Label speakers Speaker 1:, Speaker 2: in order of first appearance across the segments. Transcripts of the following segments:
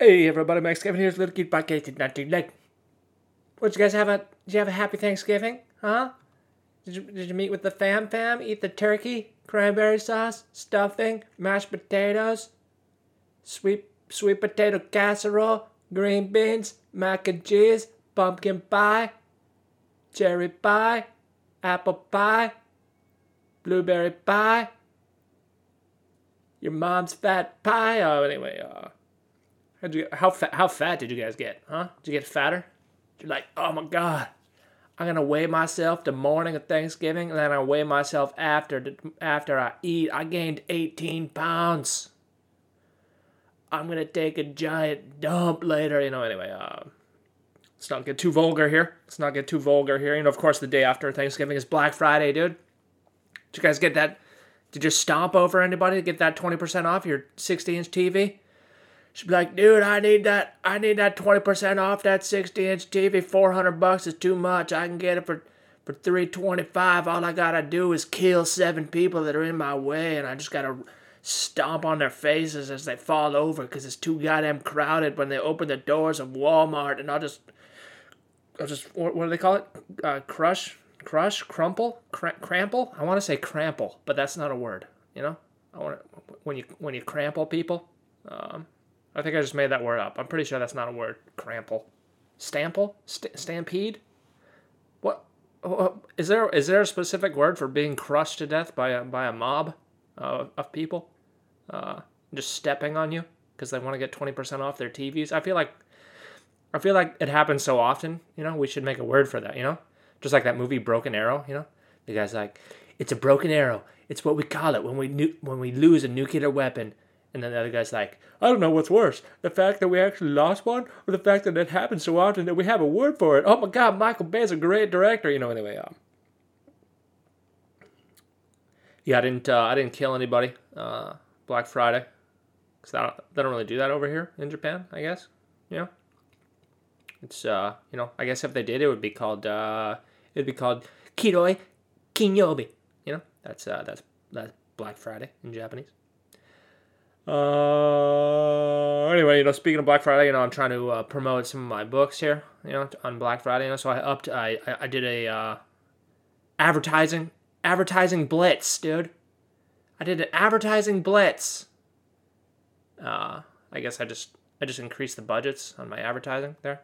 Speaker 1: Hey everybody, Max Kevin here's Little Cute Podcast. Did not too late. What you guys have a? Did you have a happy Thanksgiving? Huh? Did you did you meet with the fam fam? Eat the turkey, cranberry sauce, stuffing, mashed potatoes, sweet sweet potato casserole, green beans, mac and cheese, pumpkin pie, cherry pie, apple pie, blueberry pie. Your mom's fat pie. Oh, anyway, uh. How'd you, how fat? How fat did you guys get? Huh? Did you get fatter? You're like, oh my god, I'm gonna weigh myself the morning of Thanksgiving, and then I weigh myself after after I eat. I gained 18 pounds. I'm gonna take a giant dump later. You know. Anyway, uh, let's not get too vulgar here. Let's not get too vulgar here. You know, of course, the day after Thanksgiving is Black Friday, dude. Did you guys get that? Did you stomp over anybody to get that 20% off your 60 inch TV? She'd be like, dude, I need that. I need that twenty percent off that sixty inch TV. Four hundred bucks is too much. I can get it for for three twenty five. All I gotta do is kill seven people that are in my way, and I just gotta stomp on their faces as they fall over because it's too goddamn crowded when they open the doors of Walmart, and I'll just, I'll just what, what do they call it? Uh, crush, crush, crumple, Cr- crample. I want to say crample, but that's not a word. You know, I want when you when you crample people. Um, I think I just made that word up. I'm pretty sure that's not a word. Crample, stample, St- stampede. What? what is there? Is there a specific word for being crushed to death by a by a mob uh, of people, uh, just stepping on you because they want to get twenty percent off their TVs? I feel like, I feel like it happens so often. You know, we should make a word for that. You know, just like that movie Broken Arrow. You know, the guy's like, it's a broken arrow. It's what we call it when we nu- when we lose a nuclear weapon. And then the other guy's like, I don't know what's worse, the fact that we actually lost one, or the fact that it happens so often that we have a word for it. Oh my God, Michael Bay's a great director. You know, anyway. Um, yeah, I didn't. Uh, I didn't kill anybody. Uh, Black Friday, because they don't, they don't really do that over here in Japan. I guess. Know. It's uh, you know, I guess if they did, it would be called uh, it'd be called Kiroi Kinyobi. You know, that's uh, that's that's Black Friday in Japanese. Uh, anyway, you know, speaking of Black Friday, you know, I'm trying to uh, promote some of my books here, you know, on Black Friday. You know, so I upped, I, I, I did a uh, advertising, advertising blitz, dude. I did an advertising blitz. Uh, I guess I just, I just increased the budgets on my advertising there,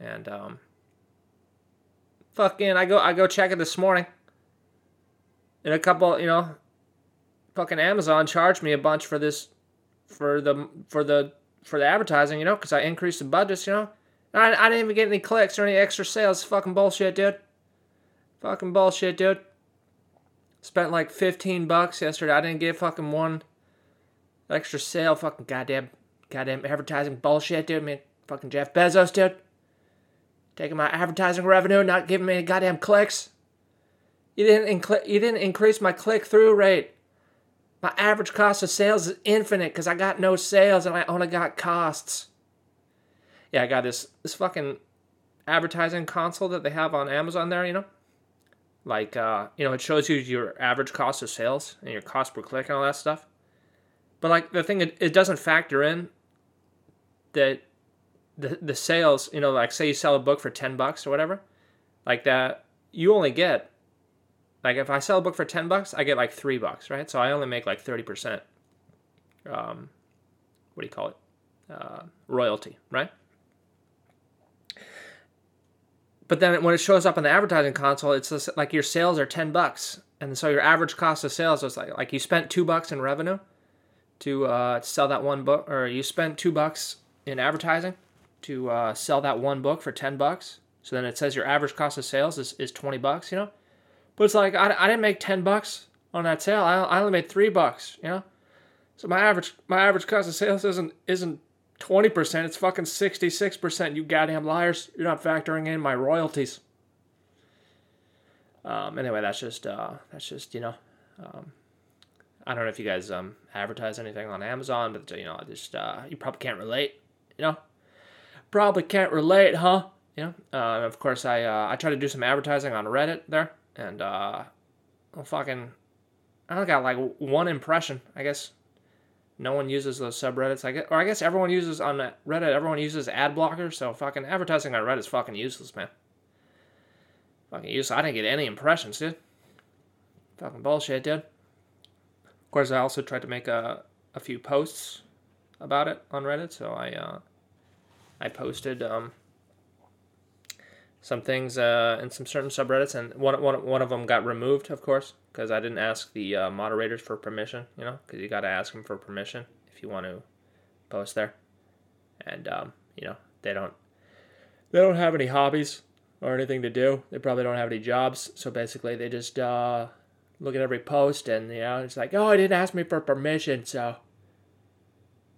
Speaker 1: and um, fucking, I go, I go check it this morning. In a couple, you know, fucking Amazon charged me a bunch for this, for the for the for the advertising, you know, because I increased the budgets, you know. I, I didn't even get any clicks or any extra sales. Fucking bullshit, dude. Fucking bullshit, dude. Spent like 15 bucks yesterday. I didn't get fucking one extra sale. Fucking goddamn, goddamn advertising bullshit, dude. Man, fucking Jeff Bezos, dude. Taking my advertising revenue, not giving me any goddamn clicks. You didn't, inc- you didn't increase my click through rate. My average cost of sales is infinite because I got no sales and I only got costs. Yeah, I got this this fucking advertising console that they have on Amazon there, you know? Like uh, you know, it shows you your average cost of sales and your cost per click and all that stuff. But like the thing it, it doesn't factor in that the the sales, you know, like say you sell a book for 10 bucks or whatever, like that you only get like if I sell a book for 10 bucks, I get like 3 bucks, right? So I only make like 30% um what do you call it? Uh, royalty, right? But then when it shows up on the advertising console, it's just like your sales are 10 bucks. And so your average cost of sales is like like you spent 2 bucks in revenue to uh, sell that one book or you spent 2 bucks in advertising to uh, sell that one book for 10 bucks. So then it says your average cost of sales is, is 20 bucks, you know? But it's like I, I didn't make 10 bucks on that sale. I, I only made 3 bucks, you know? So my average my average cost of sales isn't isn't 20%, it's fucking 66%, you goddamn liars. You're not factoring in my royalties. Um, anyway, that's just uh, that's just, you know, um, I don't know if you guys um, advertise anything on Amazon, but you know, just uh, you probably can't relate, you know? Probably can't relate, huh? You know, uh, of course, I uh, I try to do some advertising on Reddit there, and uh, well, fucking, I only got like one impression, I guess. no one uses those subreddits. I guess, or I guess everyone uses on Reddit. Everyone uses ad blocker. So fucking advertising on Reddit is fucking useless, man. Fucking useless. I didn't get any impressions, dude. Fucking bullshit, dude. Of course, I also tried to make a a few posts about it on Reddit. So I uh, I posted um, some things uh, in some certain subreddits, and one, one, one of them got removed, of course, because I didn't ask the uh, moderators for permission, you know, because you got to ask them for permission if you want to post there. And, um, you know, they don't, they don't have any hobbies or anything to do. They probably don't have any jobs. So basically, they just uh, look at every post and, you know, it's like, oh, I didn't ask me for permission, so,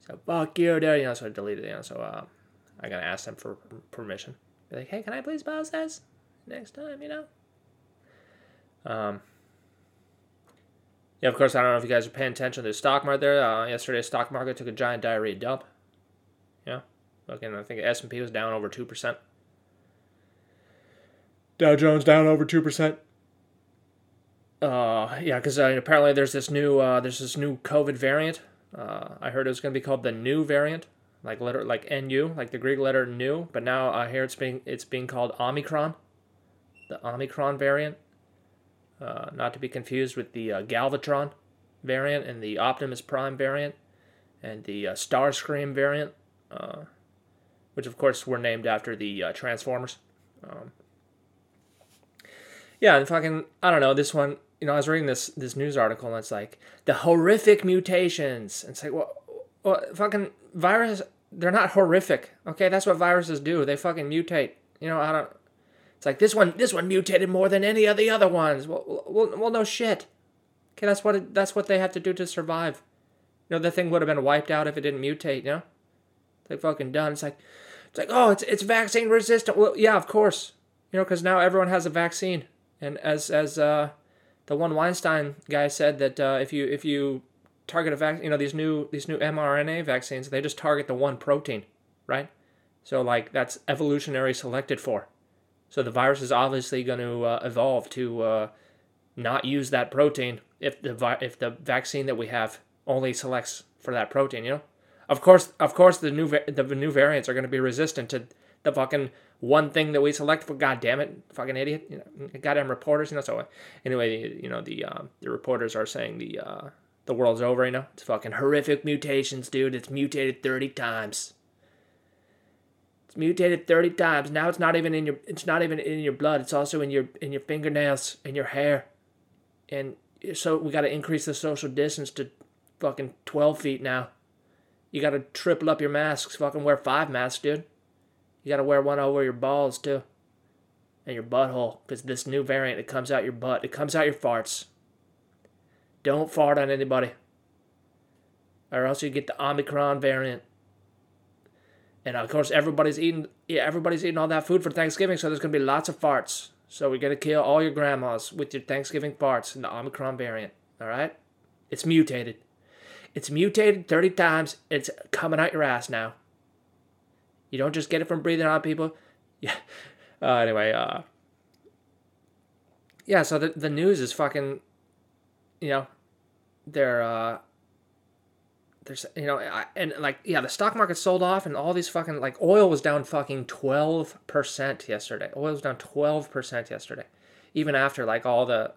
Speaker 1: so fuck you, dude. You know, so I deleted it, you know, so uh, I got to ask them for permission. Be like, hey, can I please pause this next time? You know. Um. Yeah, of course. I don't know if you guys are paying attention to the stock market there. Uh, yesterday, stock market took a giant diarrhea dump. Yeah, looking. I think S and P was down over two percent. Dow Jones down over two percent. Uh, yeah, because uh, apparently there's this new uh, there's this new COVID variant. Uh, I heard it was going to be called the new variant like letter like nu, like the Greek letter nu, but now I hear it's being it's being called Omicron, the Omicron variant. Uh, not to be confused with the uh, Galvatron variant and the Optimus Prime variant and the uh, Starscream variant, uh, which of course were named after the uh, Transformers. Um, yeah, and fucking I don't know this one. You know, I was reading this this news article and it's like the horrific mutations. And it's like, well, well, fucking virus, they're not horrific. Okay, that's what viruses do. They fucking mutate. You know, I don't. It's like this one. This one mutated more than any of the other ones. Well, well, well no shit. Okay, that's what it, that's what they have to do to survive. You know, the thing would have been wiped out if it didn't mutate. You know, they fucking done. It's like, it's like, oh, it's it's vaccine resistant. Well, yeah, of course. You know, because now everyone has a vaccine, and as as uh, the one Weinstein guy said that uh, if you if you target a vaccine. You know these new these new mRNA vaccines. They just target the one protein, right? So like that's evolutionary selected for. So the virus is obviously going to uh, evolve to uh, not use that protein if the vi- if the vaccine that we have only selects for that protein. You know, of course, of course, the new va- the new variants are going to be resistant to the fucking one thing that we select for. God damn it, fucking idiot! You know, goddamn reporters. You know, so anyway, you know the uh, the reporters are saying the uh, the world's over, you know? It's fucking horrific mutations, dude. It's mutated 30 times. It's mutated 30 times. Now it's not even in your it's not even in your blood. It's also in your in your fingernails, in your hair. And so we got to increase the social distance to fucking 12 feet now. You got to triple up your masks. Fucking wear five masks, dude. You got to wear one over your balls too. And your butthole cuz this new variant it comes out your butt. It comes out your farts. Don't fart on anybody. Or else you get the Omicron variant. And of course everybody's eating yeah, everybody's eating all that food for Thanksgiving, so there's gonna be lots of farts. So we're gonna kill all your grandmas with your Thanksgiving farts in the Omicron variant. Alright? It's mutated. It's mutated 30 times. It's coming out your ass now. You don't just get it from breathing on people. Yeah. Uh, anyway, uh, yeah. So the the news is fucking you know, they're uh, there's you know, and like yeah, the stock market sold off, and all these fucking like oil was down fucking twelve percent yesterday. Oil was down twelve percent yesterday, even after like all the,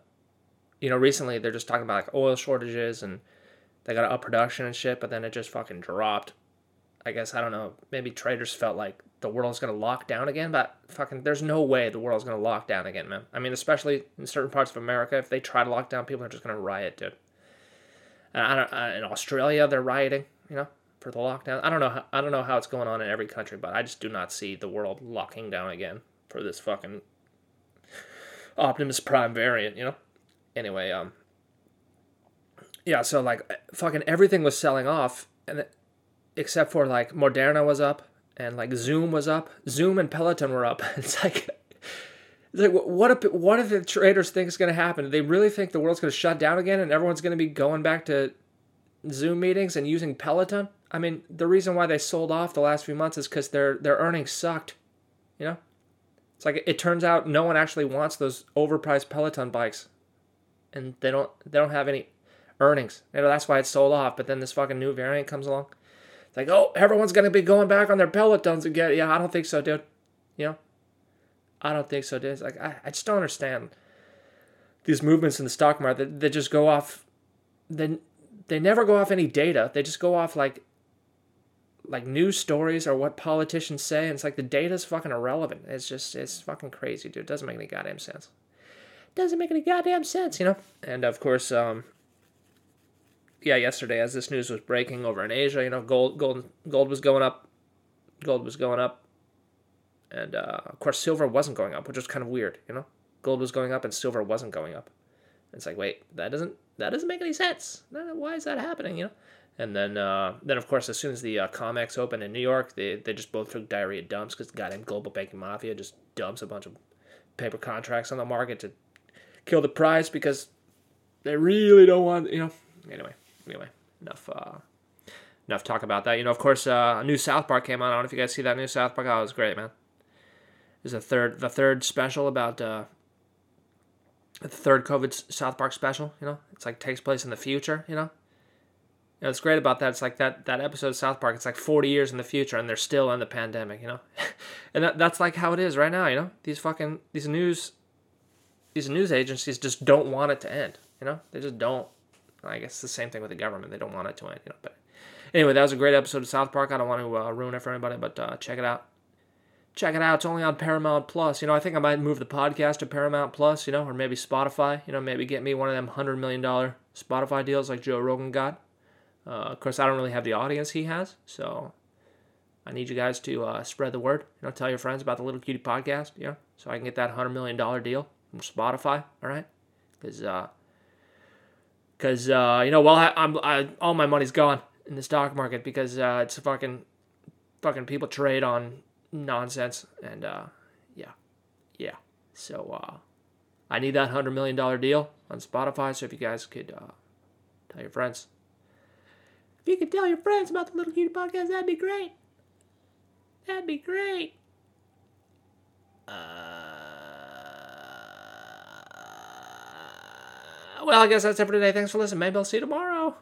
Speaker 1: you know, recently they're just talking about like oil shortages and they got to up production and shit, but then it just fucking dropped. I guess I don't know. Maybe traders felt like the world's gonna lock down again, but fucking, there's no way the world's gonna lock down again, man. I mean, especially in certain parts of America, if they try to lock down, people are just gonna riot, dude. And I don't, uh, in Australia, they're rioting, you know, for the lockdown. I don't know. How, I don't know how it's going on in every country, but I just do not see the world locking down again for this fucking Optimus Prime variant, you know. Anyway, um, yeah. So like, fucking everything was selling off, and it, except for like Moderna was up and like Zoom was up. Zoom and Peloton were up. It's like, it's like what if what if the traders think is going to happen? Do they really think the world's going to shut down again and everyone's going to be going back to Zoom meetings and using Peloton? I mean, the reason why they sold off the last few months is because their their earnings sucked. You know, it's like it turns out no one actually wants those overpriced Peloton bikes, and they don't they don't have any earnings. You know, that's why it sold off. But then this fucking new variant comes along. It's like, oh, everyone's gonna be going back on their pelotons again. Yeah, I don't think so, dude. You know, I don't think so, dude. It's like I, I just don't understand these movements in the stock market. They, they just go off. They they never go off any data. They just go off like like news stories or what politicians say, and it's like the data's fucking irrelevant. It's just it's fucking crazy, dude. It doesn't make any goddamn sense. Doesn't make any goddamn sense, you know. And of course, um, yeah, yesterday as this news was breaking over in Asia, you know, gold gold gold was going up, gold was going up, and uh, of course silver wasn't going up, which was kind of weird, you know. Gold was going up and silver wasn't going up. It's like, wait, that doesn't that doesn't make any sense. Why is that happening? You know. And then, uh, then of course, as soon as the uh, Comex opened in New York, they, they just both took diarrhea dumps because goddamn global banking mafia just dumps a bunch of paper contracts on the market to kill the price because they really don't want, you know. Anyway, anyway, enough uh, enough talk about that. You know, of course, uh, a new South Park came out. I don't know if you guys see that new South Park. Oh, it was great, man. There's a third, the third special about uh, the third COVID South Park special. You know, it's like takes place in the future. You know, you know, it's great about that. It's like that that episode of South Park. It's like 40 years in the future, and they're still in the pandemic. You know, and that, that's like how it is right now. You know, these fucking these news these news agencies just don't want it to end. You know, they just don't. I guess the same thing with the government. They don't want it to end. You know, but anyway, that was a great episode of South Park. I don't want to uh, ruin it for anybody, but uh, check it out. Check it out. It's only on Paramount Plus. You know, I think I might move the podcast to Paramount Plus. You know, or maybe Spotify. You know, maybe get me one of them hundred million dollar Spotify deals like Joe Rogan got. Uh, of course, I don't really have the audience he has, so I need you guys to uh, spread the word. You know, tell your friends about the Little Cutie podcast. You know, so I can get that hundred million dollar deal from Spotify. All right, because because uh, you know, well, I, I'm I, all my money's gone in the stock market because uh, it's fucking fucking people trade on nonsense and uh, yeah, yeah. So uh, I need that hundred million dollar deal on Spotify. So if you guys could uh, tell your friends, if you could tell your friends about the Little Cutie podcast, that'd be great. That'd be great. Uh. well, I guess that's it for today. Thanks for listening. Maybe I'll see you tomorrow.